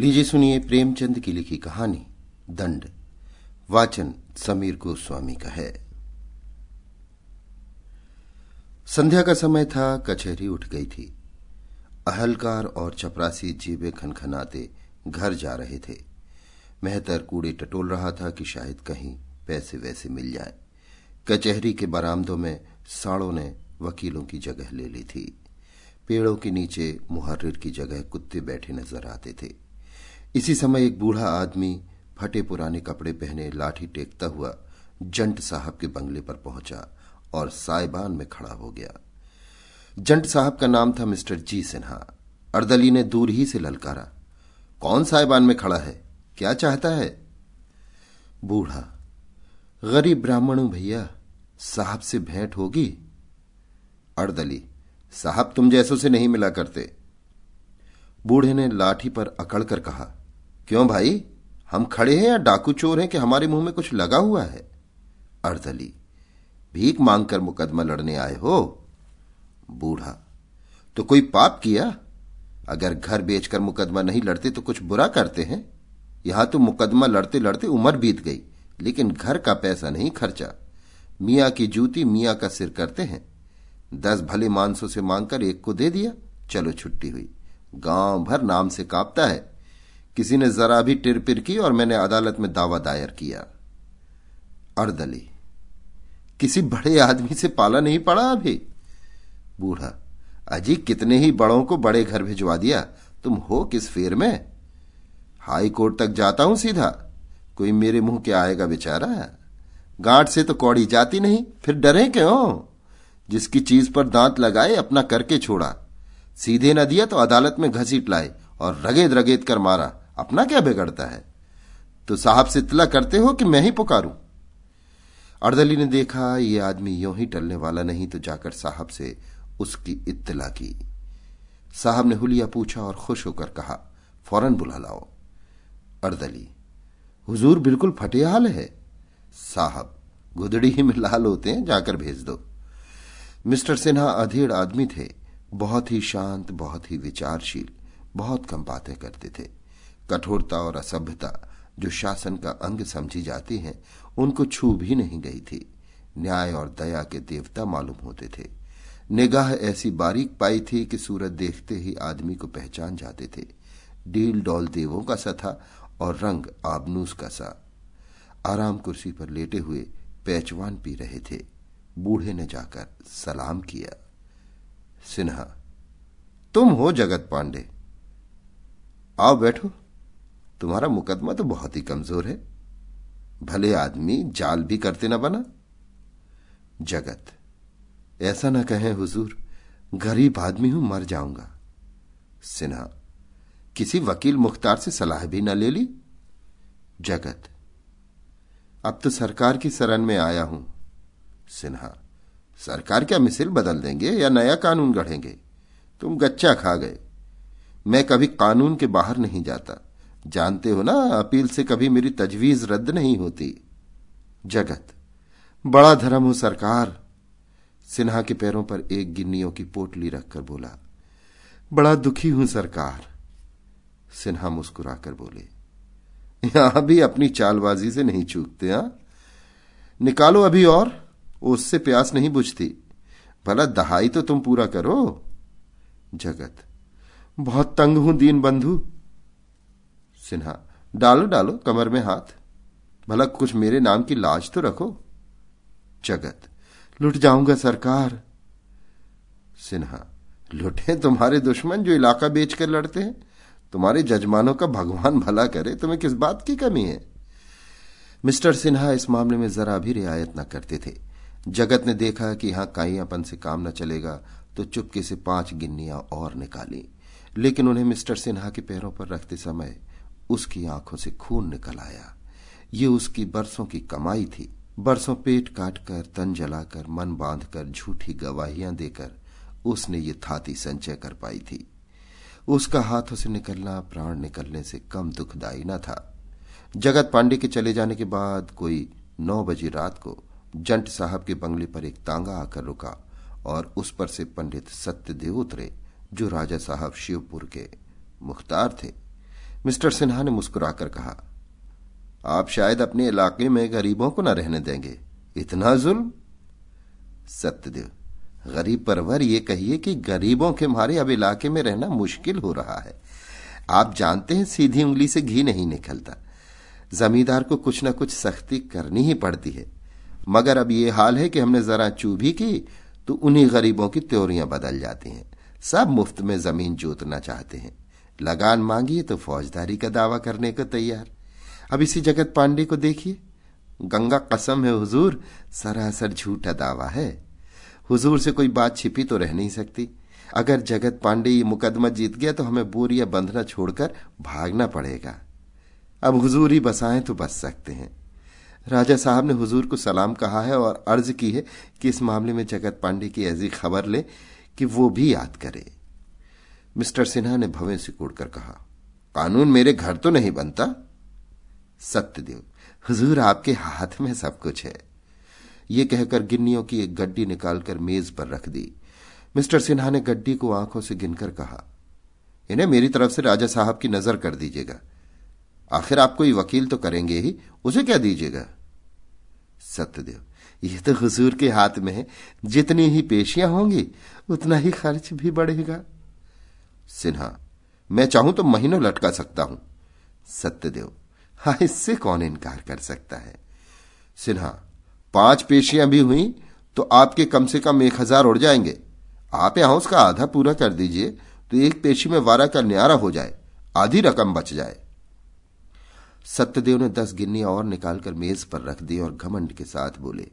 लीजिए सुनिए प्रेमचंद की लिखी कहानी, दंड। वाचन समीर गोस्वामी का है। संध्या का समय था, कचहरी उठ गई थी। अहलकार और चपरासी जीबे खनखनाते घर जा रहे थे। मेहतर कूड़े टटोल रहा था कि शायद कहीं पैसे वैसे मिल जाए। कचहरी के बरामदों में साड़ों ने वकीलों की जगह ले ली थी। पेड़ों के नीचे मुहर्रिर की जगह कुत्ते बैठे नज़र आते थे। इसी समय एक बूढ़ा आदमी फटे पुराने कपड़े पहने लाठी टेकता हुआ जंट साहब के बंगले पर पहुँचा और साइबान में खड़ा हो गया। जंट साहब का नाम था मिस्टर जी सिन्हा। अर्दली ने दूर ही से ललकारा। कौन साइबान में खड़ा है? क्या चाहता है? बूढ़ा, गरीब ब्राह्मण हूँ भैया, साहब से भेंट होगी? अर्दली, साहब तुम जैसों से नहीं मिला करते। बूढ़े ने लाठी पर अकड़ कर कहा, क्यों भाई? हम खड़े हैं या डाकू चोर हैं कि हमारे मुँह में कुछ लगा हुआ है? अर्दली, भीख मांगकर मुकदमा लड़ने आए हो, बूढ़ा। तो कोई पाप किया? अगर घर बेचकर मुकदमा नहीं लड़ते तो कुछ बुरा करते हैं? यहाँ तो मुकदमा लड़ते लड़ते उम्र बीत गई, लेकिन घर का पैसा नहीं खर्चा। मियाँ की जूती मियाँ का सिर करते हैं। दस भले मानसों से मांगकर एक को दे दिया, चलो छुट्टी हुई। गाँव भर नाम से कांपता है। किसी ने जरा भी टिरपिर की और मैंने अदालत में दावा दायर किया। अर्दली, किसी बड़े आदमी से पाला नहीं पड़ा अभी? बूढ़ा, अजी कितने ही बड़ों को बड़े घर भिजवा दिया। तुम हो किस फेर में? हाई कोर्ट तक जाता हूँ सीधा। कोई मेरे मुँह क्या आएगा बेचारा। गांठ से तो कौड़ी जाती नहीं, फिर डरे क्यों? जिसकी चीज़ पर दांत लगाए, अपना करके छोड़ा। सीधे न दिया तो अदालत में घसीट लाए और रगेद रगेद कर मारा। अपना क्या बिगड़ता है? तो साहब से इतला करते हो कि मैं ही पुकारूं? अर्दली ने देखा, ये आदमी यों ही टलने वाला नहीं तो जाकर साहब से उसकी इत्तला की। साहब ने हुलिया पूछा और खुश होकर कहा, फ़ौरन बुला लाओ। अर्दली, हुजूर बिल्कुल फटे हाल है। साहब, गुदड़ी ही में लाल होते हैं, जाकर भेज दो। मिस्टर सिन्हा अधेड़ आदमी थे। बहुत ही शांत, बहुत ही विचारशील, बहुत कम बातें करते थे। कठोरता और असभ्यता, जो शासन का अंग समझी जाती है, उनको छू भी नहीं गई थी। न्याय और दया के देवता मालूम होते थे। निगाह ऐसी बारीक पाई थी कि सूरत देखते ही आदमी को पहचान जाते थे। डील डॉल देवों का सा था और रंग आबनूस का सा। आराम कुर्सी पर लेटे हुए पैचवान पी रहे थे। बूढ़े ने जाकर सलाम किया। सिन्हा। तुम हो जगत पांडे। आओ बैठो। तुम्हारा मुकदमा तो बहुत ही कमज़ोर है। भले आदमी जाल भी करते ना बना। जगत, ऐसा ना कहें हुजूर, गरीब आदमी हूँ, मर जाऊँगा। सिन्हा, किसी वकील मुख्तार से सलाह भी न ले ली? जगत, अब तो सरकार की शरण में आया हूँ। सिन्हा सरकार क्या मिसिल बदल देंगे या नया कानून गढ़ेंगे? तुम गच्चा खा गए। मैं कभी कानून के बाहर नहीं जाता। जानते हो ना, अपील से कभी मेरी तजवीज रद्द नहीं होती। जगत। बड़ा धर्म हो सरकार। सिन्हा के पैरों पर एक गिन्नियों की पोटली रखकर बोला, बड़ा दुखी हूँ सरकार। सिन्हा मुस्कुराकर बोले, यहाँ भी अपनी चालबाजी से नहीं चूकते, हा? निकालो अभी और। उससे प्यास नहीं बुझती। भला दहाई तो तुम पूरा करो। जगत। बहुत तंग हूँ दीन बंधु सिन्हा, डालो डालो, कमर में हाथ। भला कुछ मेरे नाम की लाज तो रखो। जगत, लुट जाऊँगा सरकार। सिन्हा, लुटे तुम्हारे दुश्मन जो इलाका बेचकर लड़ते हैं। तुम्हारे जजमानों का भगवान भला करे, तुम्हें किस बात की कमी है? मिस्टर सिन्हा इस मामले में जरा भी रियायत न करते थे। जगत ने देखा कि यहाँ काइयापन से काम न चलेगा तो चुपके से पाँच गिन्नियाँ और निकाली। लेकिन उन्हें मिस्टर सिन्हा के पैरों पर रखते समय उसकी आँखों से खून निकल आया। ये उसकी बरसों की कमाई थी। बरसों पेट काटकर, तन जलाकर, मन बांधकर, झूठी गवाहियाँ देकर उसने ये थाती संचय कर पाई थी। उसका हाथों से निकलना, प्राण निकलने से कम दुखदायी न था। जगत पांडे के चले जाने के बाद कोई नौ बजे रात को जंट साहब के बंगले पर एक तांगा आकर रुका और उस पर से पंडित सत्यदेव उतरे, जो राजा साहब शिवपुर के मुख्तार थे। मिस्टर सिन्हा ने मुस्कुराकर कहा, आप शायद अपने इलाके में गरीबों को न रहने देंगे। इतना जुल्म? सत्यदेव, गरीब परवर, ये कहिए कि गरीबों के मारे अब इलाके में रहना मुश्किल हो रहा है। आप जानते हैं, सीधी उंगली से घी नहीं निकलता। जमींदार को कुछ ना कुछ सख्ती करनी ही पड़ती है। मगर अब ये हाल है कि हमने जरा चू भी की तो उन्हीं गरीबों की त्योरियाँ बदल जाती हैं। सब मुफ़्त में ज़मीन जोतना चाहते हैं। लगान मांगिए तो फौजदारी का दावा करने को तैयार। अब इसी जगत पांडे को देखिए। गंगा कसम है हुजूर, सरासर झूठा दावा है। हुजूर से कोई बात छिपी तो रह नहीं सकती। अगर जगत पांडे ये मुकदमा जीत गया तो हमें बोरिया बंधना छोड़कर भागना पड़ेगा। अब हुजूर ही बसाएँ तो बच सकते हैं। राजा साहब ने हुजूर को सलाम कहा है और अर्ज़ की है कि इस मामले में जगत पांडे की ऐसी खबर ले कि वो भी याद करे। मिस्टर सिन्हा ने भवें सिकुड़कर कहा, कानून मेरे घर तो नहीं बनता। सत्यदेव, हुजूर आपके हाथ में सब कुछ है। ये कहकर गिन्नियों की एक गड्डी निकालकर मेज पर रख दी। मिस्टर सिन्हा ने गड्डी को आँखों से गिनकर कहा, इन्हें मेरी तरफ़ से राजा साहब की नज़र कर दीजिएगा। आखिर आप कोई वकील तो करेंगे ही, उसे क्या दीजिएगा? सत्यदेव। ये तो हुजूर के हाथ में है। जितनी ही पेशियाँ होंगी, उतना ही खर्च भी बढ़ेगा। सिन्हा, मैं चाहूँ तो महीनों लटका सकता हूँ। सत्यदेव, हा, इससे कौन इनकार कर सकता है? सिन्हा, पाँच पेशियाँ भी हुई तो आपके कम से कम एक हज़ार उड़ जाएँगे। आप यहाँ उसका आधा पूरा कर दीजिए तो एक पेशी में वारा का न्यारा हो जाए, आधी रकम बच जाए। सत्यदेव ने दस गिन्नी और निकालकर मेज पर रख दी और घमंड के साथ बोले,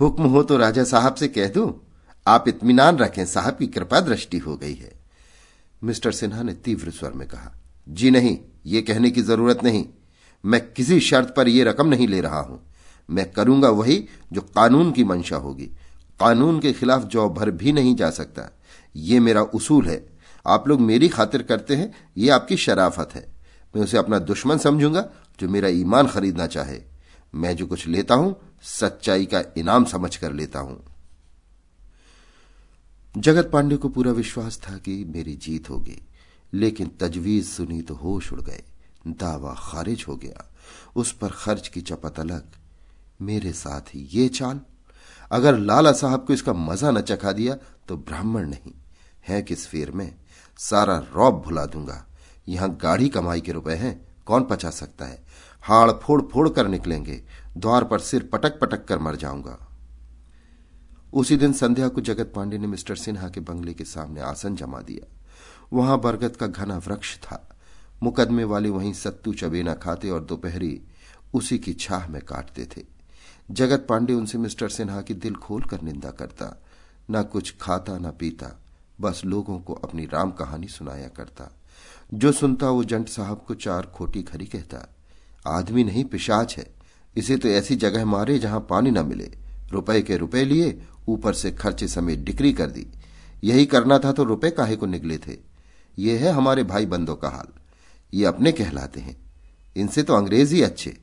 हुक्म हो तो राजा साहब से कह दू, आप इत्मीनान रखें, साहब की कृपा दृष्टि हो गई है। मिस्टर सिन्हा ने तीव्र स्वर में कहा, जी नहीं, ये कहने की ज़रूरत नहीं। मैं किसी शर्त पर यह रकम नहीं ले रहा हूँ। मैं करूँगा वही जो कानून की मंशा होगी। कानून के खिलाफ जौ भर भी नहीं जा सकता। ये मेरा उसूल है। आप लोग मेरी खातिर करते हैं, ये आपकी शराफत है। मैं उसे अपना दुश्मन समझूँगा जो मेरा ईमान खरीदना चाहे। मैं जो कुछ लेता हूँ, सच्चाई का इनाम समझ कर लेता हूँ। जगत पांडे को पूरा विश्वास था कि मेरी जीत होगी, लेकिन तजवीज सुनी तो होश उड़ गए, दावा खारिज हो गया। उस पर खर्च की चपत अलग। मेरे साथ ये चाल। अगर लाला साहब को इसका मज़ा न चखा दिया तो ब्राह्मण नहीं, है किस फेर में? सारा रौब भुला दूँगा। यहाँ गाढ़ी कमाई के रुपए हैं, कौन पचा सकता है? हाड़ फोड़ फोड़ कर निकलेंगे, द्वार पर सिर पटक पटक कर मर जाऊँगा। उसी दिन संध्या को जगत पांडे ने मिस्टर सिन्हा के बंगले के सामने आसन जमा दिया। वहाँ बरगद का घना वृक्ष था। मुकदमे वाले वहीं सत्तू चबेना खाते और दोपहरी उसी की छाह में काटते थे। जगत पांडे उनसे मिस्टर सिन्हा की दिल खोल कर निंदा करता। न कुछ खाता, न पीता, बस लोगों को अपनी राम कहानी सुनाया करता। जो सुनता वो जंट साहब को चार खोटी खरी कहता, आदमी नहीं, पिशाच है। इसे तो ऐसी जगह मारे जहाँ पानी न मिले। रुपए के रुपए लिए, ऊपर से खर्चे समेत डिक्री कर दी। यही करना था तो रुपए काहे को निकले थे? ये है हमारे भाई बंदों का हाल। ये अपने कहलाते हैं। इनसे तो अंग्रेज़ ही अच्छे।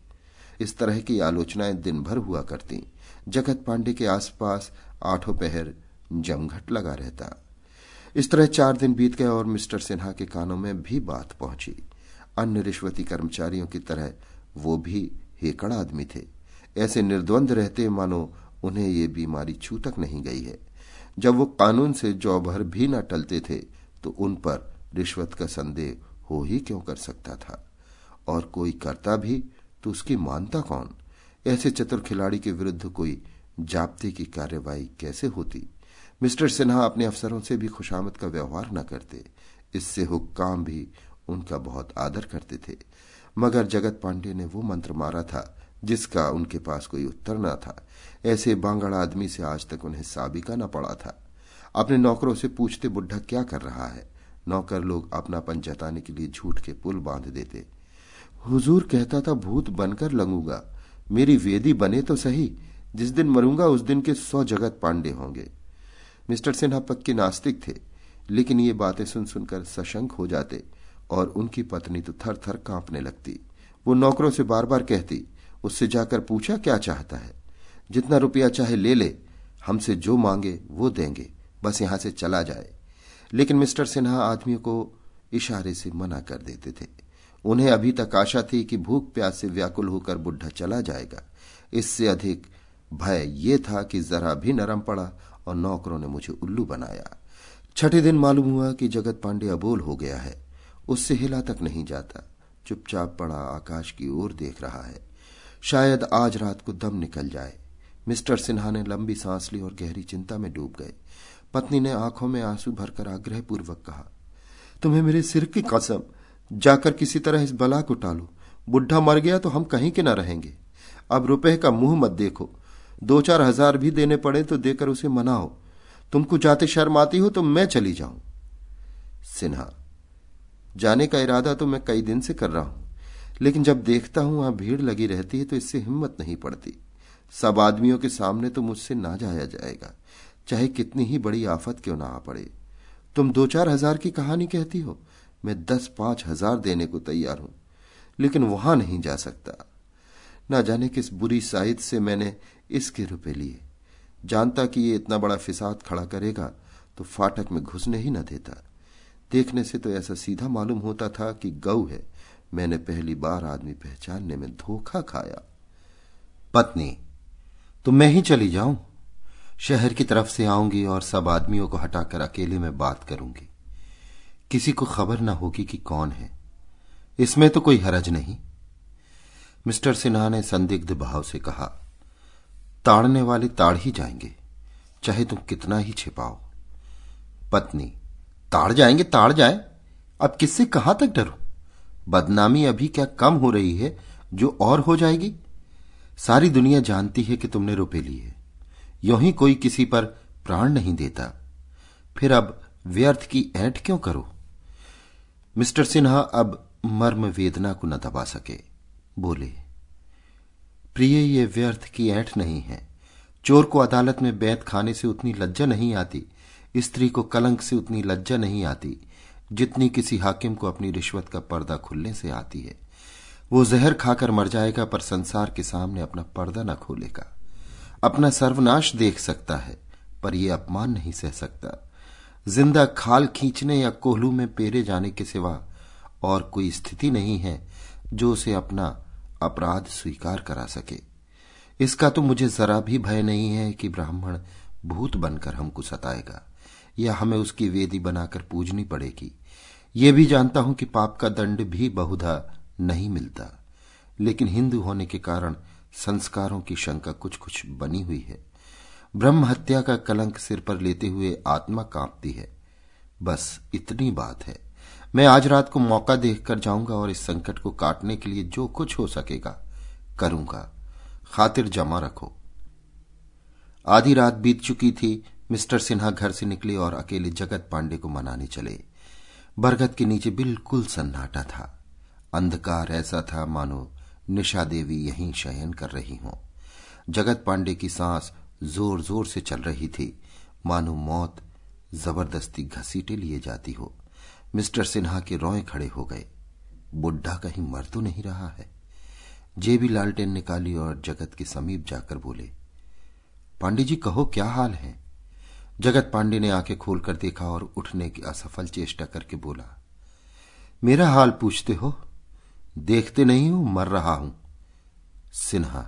इस तरह की आलोचनाएँ दिन भर हुआ करती। जगत पांडे के आसपास आठों पहर जमघट लगा रहता। इस तरह चार दिन बीत गए और मिस्टर सिन्हा के कानों में भी बात पहुँची। अन्य रिश्वती कर्मचारियों की तरह वो भी हेकड़ आदमी थे। ऐसे निर्द्वंद रहते मानो उन्हें ये बीमारी छू तक नहीं गई है। जब वो कानून से जौ भर भी न टलते थे तो उन पर रिश्वत का संदेह हो ही क्यों कर सकता था? और कोई करता भी तो उसकी मानता कौन? ऐसे चतुर खिलाड़ी के विरुद्ध कोई जाप्ते की कार्यवाही कैसे होती? मिस्टर सिन्हा अपने अफसरों से भी खुशामद का व्यवहार न करते। इससे हुक्काम भी उनका बहुत आदर करते थे। मगर जगत पांडे ने वो मंत्र मारा था, जिसका उनके पास कोई उत्तर न था। ऐसे बांगड़ आदमी से आज तक उन्हें साबिका न पड़ा था। अपने नौकरों से पूछते, बुढ़ा क्या कर रहा है? नौकर लोग अपनापन जताने के लिए झूठ के पुल बाँध देते। हुजूर कहता था, भूत बनकर लगूँगा। मेरी वेदी बने तो सही। जिस दिन मरूँगा, उस दिन के सौ जगत पांडे होंगे। मिस्टर सिन्हा पक्के नास्तिक थे, लेकिन ये बातें सुन सुनकर सशंक हो जाते और उनकी पत्नी तो थर थर कांपने लगती। वो नौकरों से बार बार कहती, उससे जाकर पूछा क्या चाहता है? जितना रुपया चाहे ले ले, हमसे जो मांगे वो देंगे, बस यहाँ से चला जाए। लेकिन मिस्टर सिन्हा आदमियों को इशारे से मना कर देते थे। उन्हें अभी तक आशा थी कि भूख प्यास से व्याकुल होकर बुढ़ा चला जाएगा। इससे अधिक भय ये था कि जरा भी नरम पड़ा और नौकरों ने मुझे उल्लू बनाया। छठे दिन मालूम हुआ कि जगत पांडे अबोल हो गया है। उससे हिला तक नहीं जाता। चुपचाप पड़ा आकाश की ओर देख रहा है। शायद आज रात को दम निकल जाए। मिस्टर सिन्हा ने लंबी सांस ली और गहरी चिंता में डूब गए। पत्नी ने आँखों में आँसू भरकर आग्रहपूर्वक कहा, तुम्हें मेरे सिर की कसम, जाकर किसी तरह इस बला को टालो। बुढ़ा मर गया तो हम कहीं के ना रहेंगे। अब रुपए का मुँह मत देखो। दो चार हज़ार भी देने पड़े तो देकर उसे मनाओ। तुमको जाते शर्म आती हो तो मैं चली जाऊँ। सिन्हा, जाने का इरादा तो मैं कई दिन से कर रहा हूँ, लेकिन जब देखता हूँ वहाँ भीड़ लगी रहती है तो इससे हिम्मत नहीं पड़ती। सब आदमियों के सामने तो मुझसे ना जाया जाएगा। चाहे कितनी ही बड़ी आफत क्यों ना आ पड़े। तुम दो चार हज़ार की कहानी कहती हो, मैं दस पाँच हज़ार देने को तैयार हूँ, लेकिन वहाँ नहीं जा सकता। ना जाने किस बुरी साइद से मैंने इसके रुपए लिए। जानता कि ये इतना बड़ा फिसाद खड़ा करेगा तो फाटक में घुसने ही न देता। देखने से तो ऐसा सीधा मालूम होता था कि गऊ है। मैंने पहली बार आदमी पहचानने में धोखा खाया। पत्नी तो मैं ही चली जाऊँ? शहर की तरफ़ से आऊँगी और सब आदमियों को हटाकर अकेले में बात करूँगी। किसी को खबर ना होगी कि कौन है। इसमें तो कोई हरज नहीं। मिस्टर सिन्हा ने संदिग्ध भाव से कहा ताड़ने वाले ताड़ ही जाएँगे, चाहे तुम कितना ही छिपाओ। पत्नी, ताड़ जाएँगे, ताड़ जाए? अब किससे कहाँ तक डरो? बदनामी अभी क्या कम हो रही है जो और हो जाएगी? सारी दुनिया जानती है कि तुमने रुपए लिए। यू ही कोई किसी पर प्राण नहीं देता। फिर अब व्यर्थ की ऐठ क्यों करो? मिस्टर सिन्हा अब मर्म वेदना को न दबा सके। बोले प्रिय, ये व्यर्थ की ऐठ नहीं है। चोर को अदालत में बैत खाने से उतनी लज्जा नहीं आती, स्त्री को कलंक से उतनी लज्जा नहीं आती, जितनी किसी हाकिम को अपनी रिश्वत का पर्दा खुलने से आती है। वो जहर खाकर मर जाएगा, पर संसार के सामने अपना पर्दा न खोलेगा। अपना सर्वनाश देख सकता है, पर यह अपमान नहीं सह सकता। ज़िंदा खाल खींचने या कोहलू में पेरे जाने के सिवा और कोई स्थिति नहीं है जो उसे अपना अपराध स्वीकार करा सके। इसका तो मुझे जरा भी भय नहीं है कि ब्राह्मण भूत बनकर हमको सताएगा, या हमें उसकी वेदी बनाकर पूजनी पड़ेगी। ये भी जानता हूँ कि पाप का दंड भी बहुधा नहीं मिलता, लेकिन हिंदू होने के कारण संस्कारों की शंका कुछ कुछ बनी हुई है। ब्रह्म हत्या का कलंक सिर पर लेते हुए आत्मा कांपती है। बस इतनी बात है। मैं आज रात को मौका देखकर जाऊँगा और इस संकट को काटने के लिए जो कुछ हो सकेगा, करूँगा। खातिर जमा रखो। आधी रात बीत चुकी थी, मिस्टर सिन्हा घर से निकले और अकेले जगत पांडे को मनाने चले। बरगद के नीचे बिल्कुल सन्नाटा था। अंधकार ऐसा था, मानो निशा देवी यहीं शयन कर रही हो। जगत पांडे की सांस ज़ोर ज़ोर से चल रही थी। मानो मौत ज़बरदस्ती घसीटे लिए जाती हो। मिस्टर सिन्हा के रोए खड़े हो गए। बुढ़ा कहीं मर तो नहीं रहा है। जेबी लालटेन निकाली और जगत के समीप जाकर बोले, पांडे जी, कहो क्या हाल है? जगत पांडे ने आँखें खोलकर देखा और उठने की असफल चेष्टा करके बोला, मेरा हाल पूछते हो? देखते नहीं हो, मर रहा हूँ। सिन्हा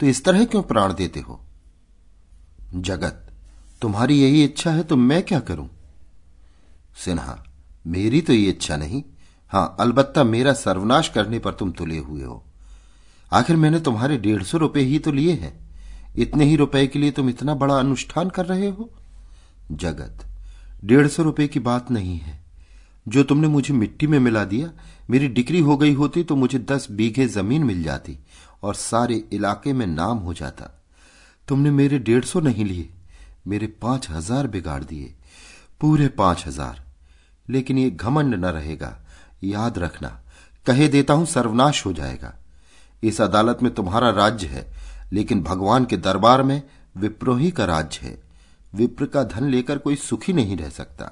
तो इस तरह क्यों प्राण देते हो? जगत, तुम्हारी यही इच्छा है तो मैं क्या करूँ? सिन्हा मेरी तो ये इच्छा नहीं। हाँ, अलबत्ता मेरा सर्वनाश करने पर तुम तुले हुए हो। आखिर मैंने तुम्हारे डेढ़ सौ रुपए ही तो लिए हैं। इतने ही रुपए के लिए तुम इतना बड़ा अनुष्ठान कर रहे हो? जगत, डेढ़ सौ रुपए की बात नहीं है। जो तुमने मुझे मिट्टी में मिला दिया, मेरी डिग्री हो गई होती तो मुझे दस बीघे ज़मीन मिल जाती और सारे इलाके में नाम हो जाता। तुमने मेरे डेढ़ सौ नहीं लिए, मेरे पाँच हज़ार बिगाड़ दिए, पूरे पाँच हज़ार। लेकिन ये घमंड न रहेगा। याद रखना, कहे देता हूँ सर्वनाश हो जाएगा। इस अदालत में तुम्हारा राज्य है, लेकिन भगवान के दरबार में विप्रोही का राज्य है। विप्र का धन लेकर कोई सुखी नहीं रह सकता।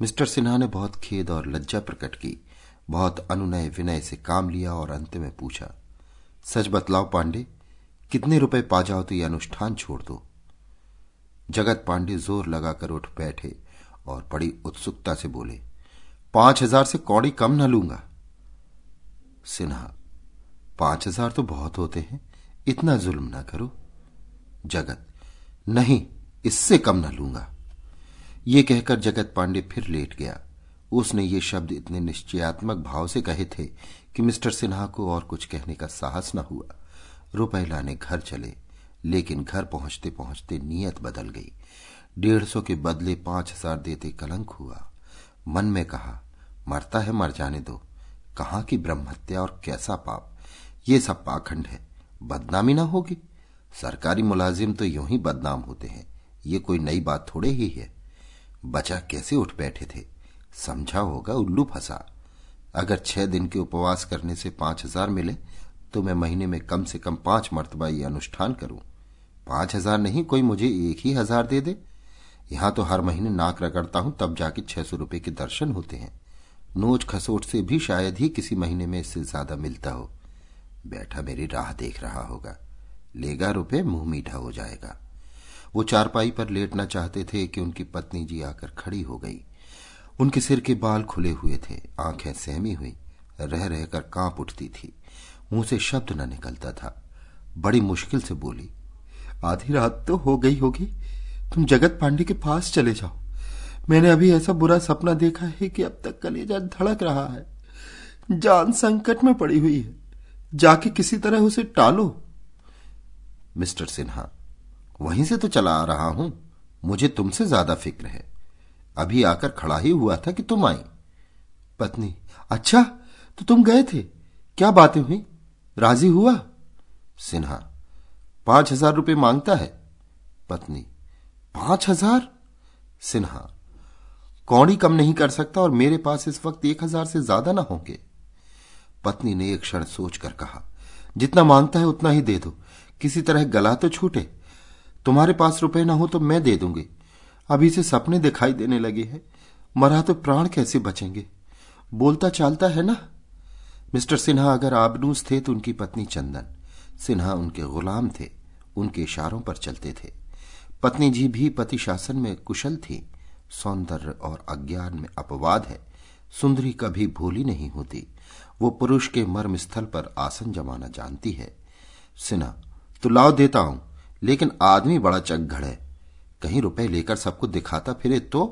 मिस्टर सिन्हा ने बहुत खेद और लज्जा प्रकट की। बहुत अनुनय विनय से काम लिया और अंत में पूछा, सच बतलाओ पांडे, कितने रुपए पा जाओ तो यह अनुष्ठान छोड़ दो? जगत पांडे ज़ोर लगाकर उठ बैठे। और बड़ी उत्सुकता से बोले, पाँच हज़ार से कौड़ी कम न लूँगा। सिन्हा, पाँच हज़ार तो बहुत होते हैं, इतना जुल्म ना करो। जगत, नहीं, इससे कम न लूँगा। ये कहकर जगत पांडे फिर लेट गया। उसने ये शब्द इतने निश्चयात्मक भाव से कहे थे कि मिस्टर सिन्हा को और कुछ कहने का साहस न हुआ। रुपए लाने घर चले, लेकिन घर पहुँचते पहुँचते नीयत बदल गई। डेढ़ सौ के बदले पाँच हज़ार देते कलंक हुआ। मन में कहा, मरता है, मर जाने दो। कहाँ की ब्रह्महत्या और कैसा पाप? ये सब पाखंड है। बदनामी ना होगी? सरकारी मुलाजिम तो यूँ ही बदनाम होते हैं। ये कोई नई बात थोड़े ही है। बचा कैसे उठ बैठे थे? समझा होगा उल्लू फंसा। अगर छह दिन के उपवास करने से पाँच हज़ार मिले तो मैं महीने में कम से कम पाँच मरतबा ये अनुष्ठान करूँ। पाँच हज़ार नहीं, कोई मुझे एक ही हज़ार दे दे। यहाँ तो हर महीने नाक रगड़ता हूँ, तब जाके छह सौ रुपए के दर्शन होते हैं। नोच खसोट से भी शायद ही किसी महीने में इससे ज़्यादा मिलता हो। बैठा मेरी राह देख रहा होगा। लेगा रुपए मुँह मीठा हो जाएगा। वो चारपाई पर लेटना चाहते थे कि उनकी पत्नी जी आकर खड़ी हो गई। उनके सिर के बाल खुले हुए थे, आँखें सहमी हुई, रह रहकर काँप उठती थी। मुँह से शब्द न निकलता था। बड़ी मुश्किल से बोली, आधी रात तो हो गई होगी तुम जगत पांडे के पास चले जाओ। मैंने अभी ऐसा बुरा सपना देखा है कि अब तक कलेजा धड़क रहा है। जान संकट में पड़ी हुई है। जाके किसी तरह उसे टालो। मिस्टर सिन्हा, वहीं से तो चला आ रहा हूँ। मुझे तुमसे ज़्यादा फ़िक्र है। अभी आकर खड़ा ही हुआ था कि तुम आई। पत्नी अच्छा तो तुम गए थे। क्या बातें हुई? राज़ी हुआ? सिन्हा, पाँच हज़ार रुपये माँगता है। पत्नी पाँच हज़ार? सिन्हा कौड़ी कम नहीं कर सकता और मेरे पास इस वक्त एक हज़ार से ज़्यादा ना होंगे। पत्नी ने एक क्षण सोचकर कहा, जितना माँगता है उतना ही दे दो। किसी तरह गला तो छूटे। तुम्हारे पास रुपए ना हो तो मैं दे दूँगी। अभी से सपने दिखाई देने लगे हैं। मरा तो प्राण कैसे बचेंगे? बोलता चालता है ना? मिस्टर सिन्हा, अगर आबनूस थे तो उनकी पत्नी चंदन। सिन्हा उनके गुलाम थे। उनके इशारों पर चलते थे। पत्नी जी भी पति शासन में कुशल थी, सौंदर्य और अज्ञान में अपवाद है, सुंदरी कभी भूली नहीं होती। वो पुरुष के मर्म स्थल पर आसन जमाना जानती है। सिन्हा तो लाओ देता हूँ, लेकिन आदमी बड़ा चकघड़ है। कहीं रुपए लेकर सबको दिखाता फिरे तो?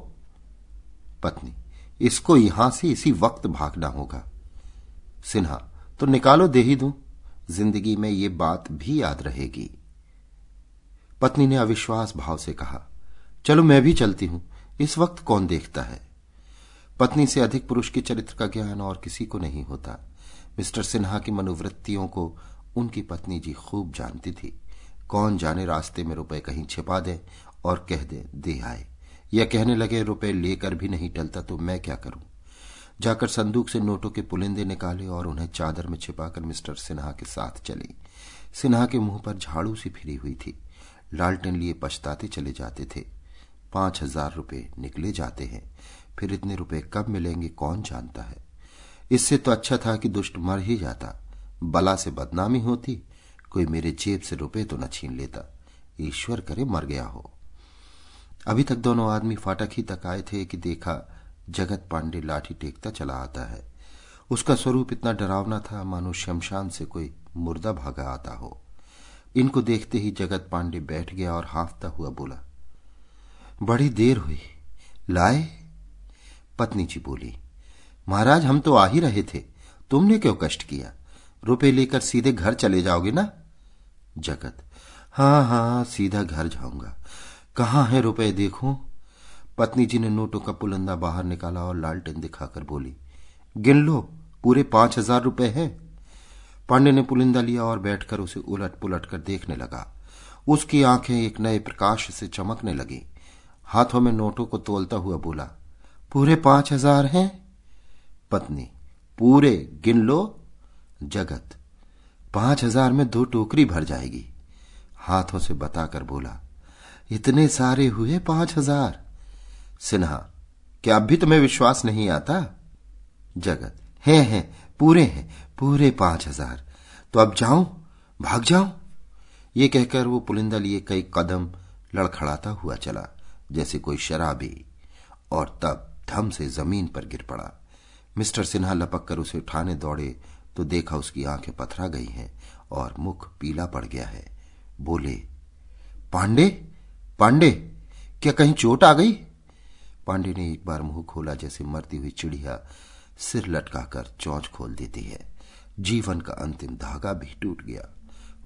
पत्नी, इसको यहाँ से इसी वक्त भागना होगा। सिन्हा तो निकालो दे ही दू। ज़िंदगी में ये बात भी याद रहेगी। पत्नी ने अविश्वास भाव से कहा, चलो मैं भी चलती हूँ। इस वक्त कौन देखता है? पत्नी से अधिक पुरुष के चरित्र का ज्ञान और किसी को नहीं होता। मिस्टर सिन्हा की मनोवृत्तियों को उनकी पत्नी जी खूब जानती थी। कौन जाने रास्ते में रुपए कहीं छिपा दे और कह दे दे आए। या कहने लगे, रुपए लेकर भी नहीं टलता तो मैं क्या करूँ? जाकर संदूक से नोटों के पुलिंदे निकाले और उन्हें चादर में छिपाकर मिस्टर सिन्हा के साथ चली। सिन्हा के मुँह पर झाड़ू सी फिरी हुई थी। लालटेन लिए पछताते चले जाते थे। पाँच हज़ार रुपये निकले जाते हैं। फिर इतने रुपए कब मिलेंगे कौन जानता है? इससे तो अच्छा था कि दुष्ट मर ही जाता। बला से बदनामी होती, कोई मेरे जेब से रुपए तो न छीन लेता। ईश्वर करे मर गया हो। अभी तक दोनों आदमी फाटक ही तक आए थे कि देखा जगत पांडे लाठी टेकता चला आता है। उसका स्वरूप इतना डरावना था, मानो शमशान से कोई मुर्दा भागा आता हो। इनको देखते ही जगत पांडे बैठ गया और हाफता हुआ बोला, बड़ी देर हुई। लाए? पत्नी जी बोली, महाराज, हम तो आ ही रहे थे। तुमने क्यों कष्ट किया? रुपए लेकर सीधे घर चले जाओगे ना? जगत हाँ हाँ सीधा घर जाऊँगा। कहाँ है रुपए, देखूँ? पत्नी जी ने नोटों का पुलंदा बाहर निकाला और लालटेन दिखाकर बोली, गिन लो, पूरे पाँच हज़ार रुपए हैं। पांडे ने पुलिंदा लिया और बैठकर उसे उलट पुलट कर देखने लगा। उसकी आँखें एक नए प्रकाश से चमकने लगी। हाथों में नोटों को तोलता हुआ बोला, पूरे पाँच हज़ार हैं? पत्नी, पूरे, गिन लो। जगत, पाँच हज़ार में दो टोकरी भर जाएगी। हाथों से बताकर बोला, इतने सारे हुए पाँच हज़ार? सिन्हा, क्या अब भी तुम्हें विश्वास नहीं आता? जगत, है, हैं, पूरे हैं। पूरे पाँच हज़ार। तो अब जाऊँ? भाग जाऊँ? ये कहकर वो पुलिंदा लिए कई कदम लड़खड़ाता हुआ चला, जैसे कोई शराबी, और तब धम से ज़मीन पर गिर पड़ा। मिस्टर सिन्हा लपक कर उसे उठाने दौड़े तो देखा उसकी आँखें पथरा गई हैं और मुख पीला पड़ गया है। बोले, पांडे? पांडे, क्या कहीं चोट आ गई? पांडे ने एक बार मुँह खोला, जैसे मरती हुई चिड़िया सिर लटकाकर चौंच खोल देती है। जीवन का अंतिम धागा भी टूट गया।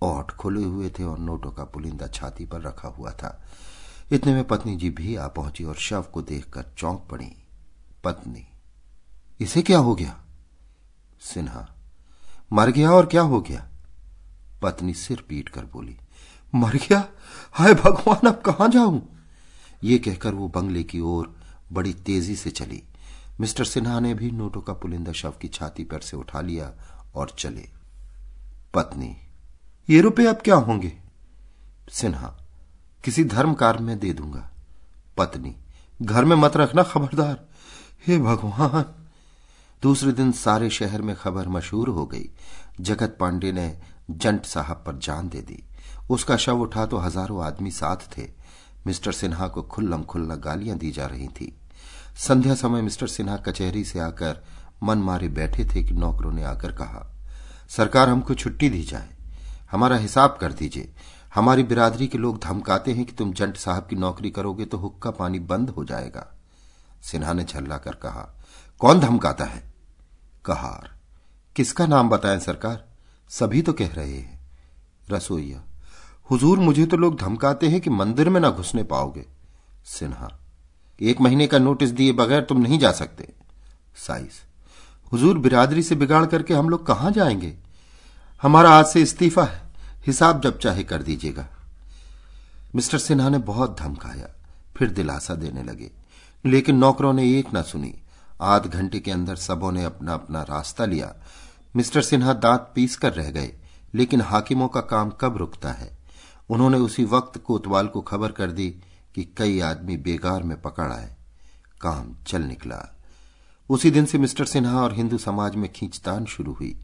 ओठ खुले हुए थे और नोटों का पुलिंदा छाती पर रखा हुआ था। इतने में पत्नी जी भी आ पहुँची और शव को देखकर चौंक पड़ी। पत्नी, इसे क्या हो गया? सिन्हा, मर गया और क्या हो गया? पत्नी सिर पीट कर बोली, मर गया? हाय भगवान, अब कहाँ जाऊँ? ये कहकर वो बंगले की ओर बड़ी तेज़ी से चली। मिस्टर सिन्हा ने भी नोटों का पुलिंदा शव की छाती पर से उठा लिया और चले। पत्नी, ये रुपए अब क्या होंगे? सिन्हा, किसी धर्म कार्य में दे दूँगा। पत्नी, घर में मत रखना खबरदार। हे भगवान! दूसरे दिन सारे शहर में खबर मशहूर हो गई। जगत पांडे ने जंट साहब पर जान दे दी। उसका शव उठा तो हज़ारों आदमी साथ थे। मिस्टर सिन्हा को खुल्लम खुल्ला गालियाँ दी जा रही थी। संध्या समय मिस्टर सिन्हा कचहरी से आकर मन मारे बैठे थे कि नौकरों ने आकर कहा, सरकार हमको छुट्टी दी जाए, हमारा हिसाब कर दीजिए। हमारी बिरादरी के लोग धमकाते हैं कि तुम जंट साहब की नौकरी करोगे तो हुक्का पानी बंद हो जाएगा। सिन्हा ने झल्ला कर कहा, कौन धमकाता है? कहार किसका नाम बताएँ सरकार? सभी तो कह रहे हैं। रसोईया, हुजूर मुझे तो लोग धमकाते हैं कि मंदिर में ना घुसने पाओगे। सिन्हा, एक महीने का नोटिस दिए बगैर तुम नहीं जा सकते। साइस हुजूर बिरादरी से बिगाड़ करके हम लोग कहाँ जाएँगे? हमारा आज से इस्तीफा है। हिसाब जब चाहे कर दीजिएगा। मिस्टर सिन्हा ने बहुत धमकाया, फिर दिलासा देने लगे। लेकिन नौकरों ने एक ना सुनी। आध घंटे के अंदर सबों ने अपना अपना रास्ता लिया। मिस्टर सिन्हा दांत पीस कर रह गए, लेकिन हाकिमों का काम कब रुकता है? उन्होंने उसी वक्त कोतवाल को खबर कर दी कि कई आदमी बेगार में पकड़ आए। काम चल निकला। उसी दिन से मिस्टर सिन्हा और हिंदू समाज में खींचतान शुरू हुई।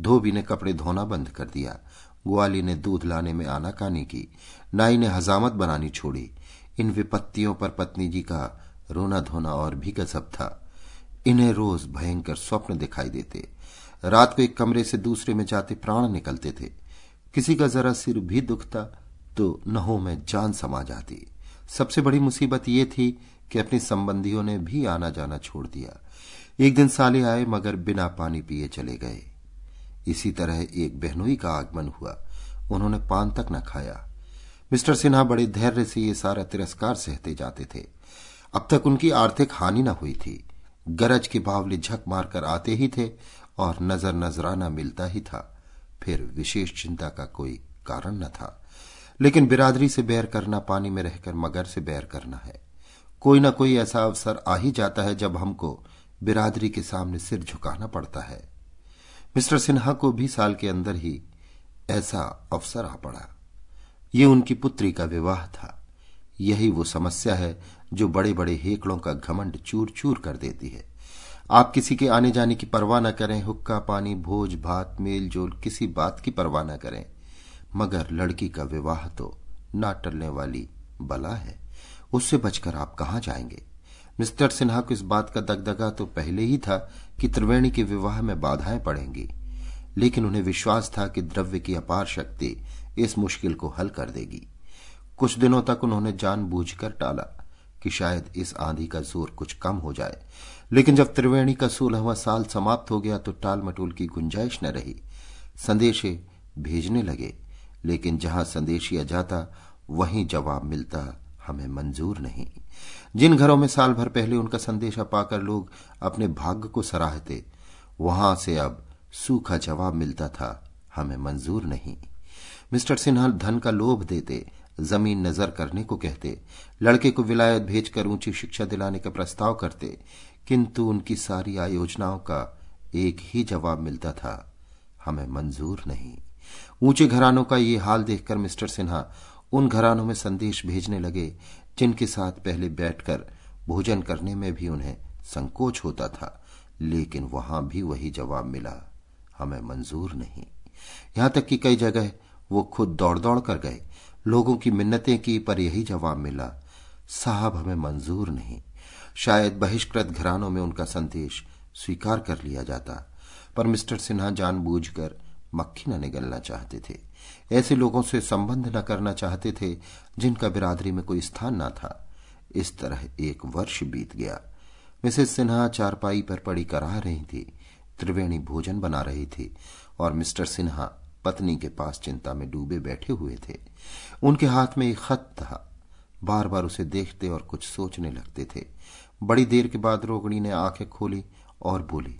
धोबी ने कपड़े धोना बंद कर दिया। ग्वाली ने दूध लाने में आनाकानी की। नाई ने हजामत बनानी छोड़ी। इन विपत्तियों पर पत्नी जी का रोना धोना और भी गजब था। इन्हें रोज भयंकर स्वप्न दिखाई देते। रात को एक कमरे से दूसरे में जाते प्राण निकलते थे। किसी का जरा सिर भी दुखता तो नहों में जान समा जाती। सबसे बड़ी मुसीबत ये थी कि अपने संबंधियों ने भी आना जाना छोड़ दिया। एक दिन साले आए, मगर बिना पानी पिए चले गए। इसी तरह एक बहनोई का आगमन हुआ। उन्होंने पान तक न खाया। मिस्टर सिन्हा बड़े धैर्य से ये सारा तिरस्कार सहते जाते थे। अब तक उनकी आर्थिक हानि न हुई थी। गरज के बावले झक मारकर आते ही थे और नज़र नजराना मिलता ही था। फिर विशेष चिंता का कोई कारण न था। लेकिन बिरादरी से बैर करना, पानी में रहकर मगर से बैर करना है। कोई न कोई ऐसा अवसर आ ही जाता है जब हमको बिरादरी के सामने सिर झुकाना पड़ता है। मिस्टर सिन्हा को भी साल के अंदर ही ऐसा अवसर आ पड़ा। ये उनकी पुत्री का विवाह था। यही वो समस्या है जो बड़े बड़े हेकड़ों का घमंड चूर चूर कर देती है। आप किसी के आने जाने की परवाह न करें, हुक्का, पानी, भोज, भात, मेल, जोल, किसी बात की परवाह न करें। मगर लड़की का विवाह तो ना टलने वाली बला है। उससे बचकर आप कहाँ जाएँगे? मिस्टर सिन्हा को इस बात का दगदगा तो पहले ही था कि त्रिवेणी के विवाह में बाधाएँ पड़ेंगी। लेकिन उन्हें विश्वास था कि द्रव्य की अपार शक्ति इस मुश्किल को हल कर देगी। कुछ दिनों तक उन्होंने जानबूझकर टाला कि शायद इस आंधी का ज़ोर कुछ कम हो जाए। लेकिन जब त्रिवेणी का सोलहवा साल समाप्त हो गया तो टाल मटोल की गुंजाइश न रही। संदेशे भेजने लगे, लेकिन जहाँ संदेशिया जाता, वहीं जवाब मिलता हमें मंजूर नहीं। जिन घरों में साल भर पहले उनका संदेशा पाकर लोग अपने भाग्य को सराहते, वहाँ से अब सूखा जवाब मिलता था, हमें मंजूर नहीं। मिस्टर सिन्हा धन का लोभ देते, ज़मीन नज़र करने को कहते, लड़के को विलायत भेजकर ऊँची शिक्षा दिलाने का प्रस्ताव करते, किंतु उनकी सारी आयोजनाओं का एक ही जवाब मिलता था, हमें मंजूर नहीं। ऊँचे घरानों का ये हाल देखकर मिस्टर सिन्हा उन घरानों में संदेश भेजने लगे जिनके साथ पहले बैठकर भोजन करने में भी उन्हें संकोच होता था, लेकिन वहाँ भी वही जवाब मिला, हमें मंजूर नहीं। यहाँ तक कि कई जगह वो खुद दौड़ दौड़ कर गए। लोगों की मिन्नतें की पर यही जवाब मिला, साहब, हमें मंजूर नहीं। शायद बहिष्कृत घरानों में उनका संदेश स्वीकार कर लिया जाता, पर मिस्टर सिन्हा जानबूझकर मक्खी न निगलना चाहते थे। ऐसे लोगों से संबंध न करना चाहते थे, जिनका बिरादरी में कोई स्थान न था। इस तरह एक वर्ष बीत गया। मिसेस सिन्हा चारपाई पर पड़ी करा रही थी। त्रिवेणी भोजन बना रही थी और मिस्टर सिन्हा पत्नी के पास चिंता में डूबे बैठे हुए थे। उनके हाथ में एक खत था। बार बार उसे देखते और कुछ सोचने लगते थे। बड़ी देर के बाद रोगड़ी ने आँखें खोली और बोली,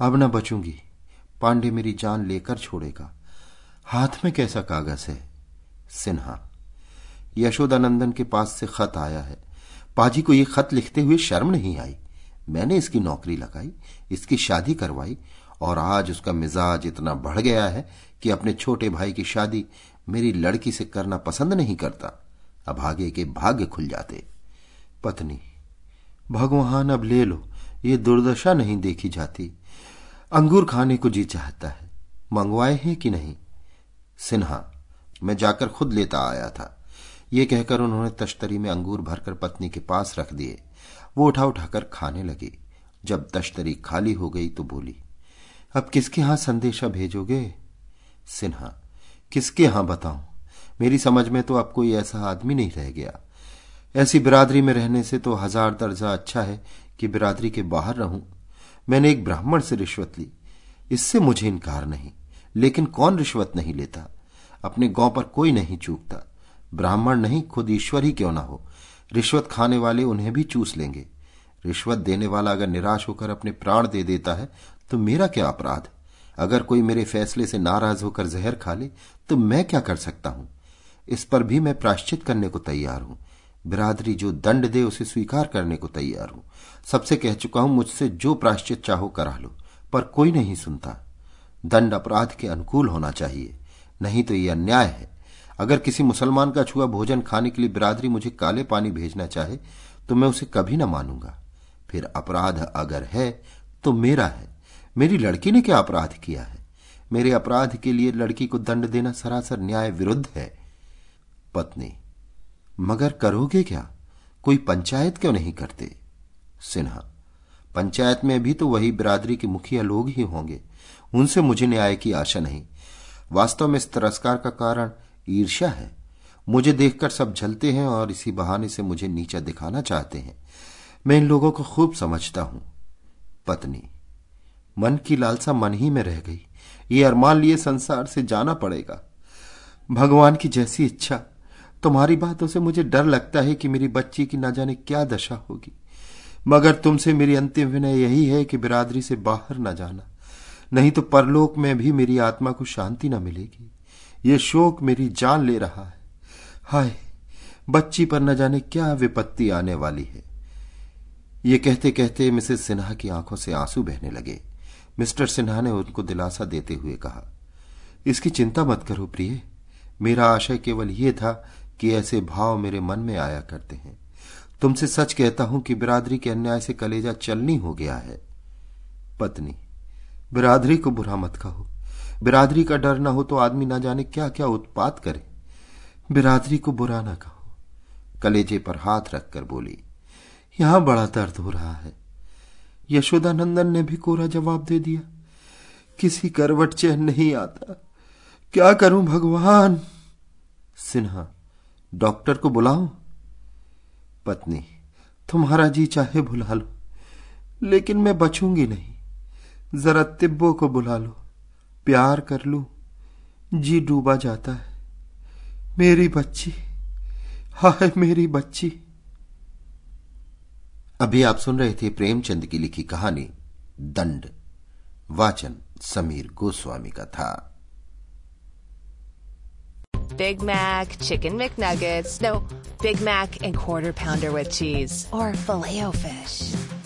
अब न बचूँगी। पांडे मेरी जान लेकर छोड़ेगा। हाथ में कैसा कागज़ है? सिन्हा। यशोदानंदन के पास से खत आया है। पाजी को यह खत लिखते हुए शर्म नहीं आई। मैंने इसकी नौकरी लगाई, इसकी शादी करवाई, और आज उसका मिजाज इतना बढ़ गया है कि अपने छोटे भाई की शादी मेरी लड़की से करना पसंद नहीं करता। अब आगे के भाग्य खुल जाते। पत्नी, भगवान अब ले लो, ये दुर्दशा नहीं देखी जाती। अंगूर खाने को जी चाहता है। मंगवाए हैं कि नहीं? सिन्हा, मैं जाकर खुद लेता आया था। ये कहकर उन्होंने तश्तरी में अंगूर भरकर पत्नी के पास रख दिए। वो उठा उठाकर खाने लगी। जब तश्तरी खाली हो गई तो बोली, अब किसके यहाँ संदेशा भेजोगे? सिन्हा, किसके यहाँ बताऊँ? मेरी समझ में तो अब कोई ऐसा आदमी नहीं रह गया। ऐसी बिरादरी में रहने से तो हज़ार दर्जा अच्छा है कि बिरादरी के बाहर रहूँ। मैंने एक ब्राह्मण से रिश्वत ली। इससे मुझे इनकार नहीं। लेकिन कौन रिश्वत नहीं लेता? अपने गाँव पर कोई नहीं चूकता। ब्राह्मण नहीं, खुद ईश्वर ही क्यों ना हो? रिश्वत खाने वाले उन्हें भी चूस लेंगे। रिश्वत देने वाला अगर निराश होकर अपने प्राण दे देता है तो मेरा क्या अपराध? अगर कोई मेरे फैसले से नाराज़ होकर जहर खा ले तो मैं क्या कर सकता हूँ? इस पर भी मैं प्राश्चित करने को तैयार हूँ। बिरादरी जो दंड दे, उसे स्वीकार करने को तैयार हूँ। सबसे कह चुका हूँ, मुझसे जो प्राश्चित चाहो करा लो, पर कोई नहीं सुनता। दंड अपराध के अनुकूल होना चाहिए। नहीं तो यह अन्याय है। अगर किसी मुसलमान का छुआ भोजन खाने के लिए बिरादरी मुझे काले पानी भेजना चाहे तो मैं उसे कभी ना मानूँगा। फिर अपराध अगर है तो मेरा है। मेरी लड़की ने क्या अपराध किया है? मेरे अपराध के लिए लड़की को दंड देना सरासर न्याय विरुद्ध है। पत्नी, मगर करोगे क्या? कोई पंचायत क्यों नहीं करते? सिन्हा, पंचायत में भी तो वही बिरादरी के मुखिया लोग ही होंगे। उनसे मुझे न्याय की आशा नहीं। वास्तव में इस तिरस्कार का कारण ईर्ष्या है। मुझे देखकर सब झलते हैं और इसी बहाने से मुझे नीचा दिखाना चाहते हैं। मैं इन लोगों को खूब समझता हूँ। पत्नी, मन की लालसा मन ही में रह गई। ये अरमान लिए संसार से जाना पड़ेगा। भगवान की जैसी इच्छा, तुम्हारी बातों से मुझे डर लगता है कि मेरी बच्ची की ना जाने क्या दशा होगी। मगर तुमसे मेरी अंतिम विनय यही है कि बिरादरी से बाहर न जाना। नहीं तो परलोक में भी मेरी आत्मा को शांति न मिलेगी। ये शोक मेरी जान ले रहा है। हाय, बच्ची पर न जाने क्या विपत्ति आने वाली है। ये कहते कहते मिसेस सिन्हा की आँखों से आँसू बहने लगे। मिस्टर सिन्हा ने उनको दिलासा देते हुए कहा, इसकी चिंता मत करो प्रिय। मेरा आशय केवल यह था कि ऐसे भाव मेरे मन में आया करते हैं। तुमसे सच कहता हूँ कि बिरादरी के अन्याय से कलेजा चलनी हो गया है। पत्नी बिरादरी को बुरा मत कहो। बिरादरी का डर ना हो तो आदमी ना जाने क्या क्या उत्पात करे। बिरादरी को बुरा ना कहो। कलेजे पर हाथ रखकर बोली, यहाँ बड़ा दर्द हो रहा है। यशोदानंदन ने भी कोरा जवाब दे दिया, किसी करवट चैन नहीं आता। क्या करूँ भगवान? सिन्हा, डॉक्टर को बुलाऊं? पत्नी, तुम्हारा जी चाहे भुला लो, लेकिन मैं बचूँगी नहीं। जरा तिब्बो को बुला लो प्यार कर लू जी डूबा जाता है मेरी बच्ची हाय मेरी बच्ची अभी आप सुन रहे थे प्रेमचंद की लिखी कहानी दंड वाचन समीर गोस्वामी का था Big Mac, Chicken McNuggets, no, Big Mac and Quarter Pounder with cheese, or filet o fish.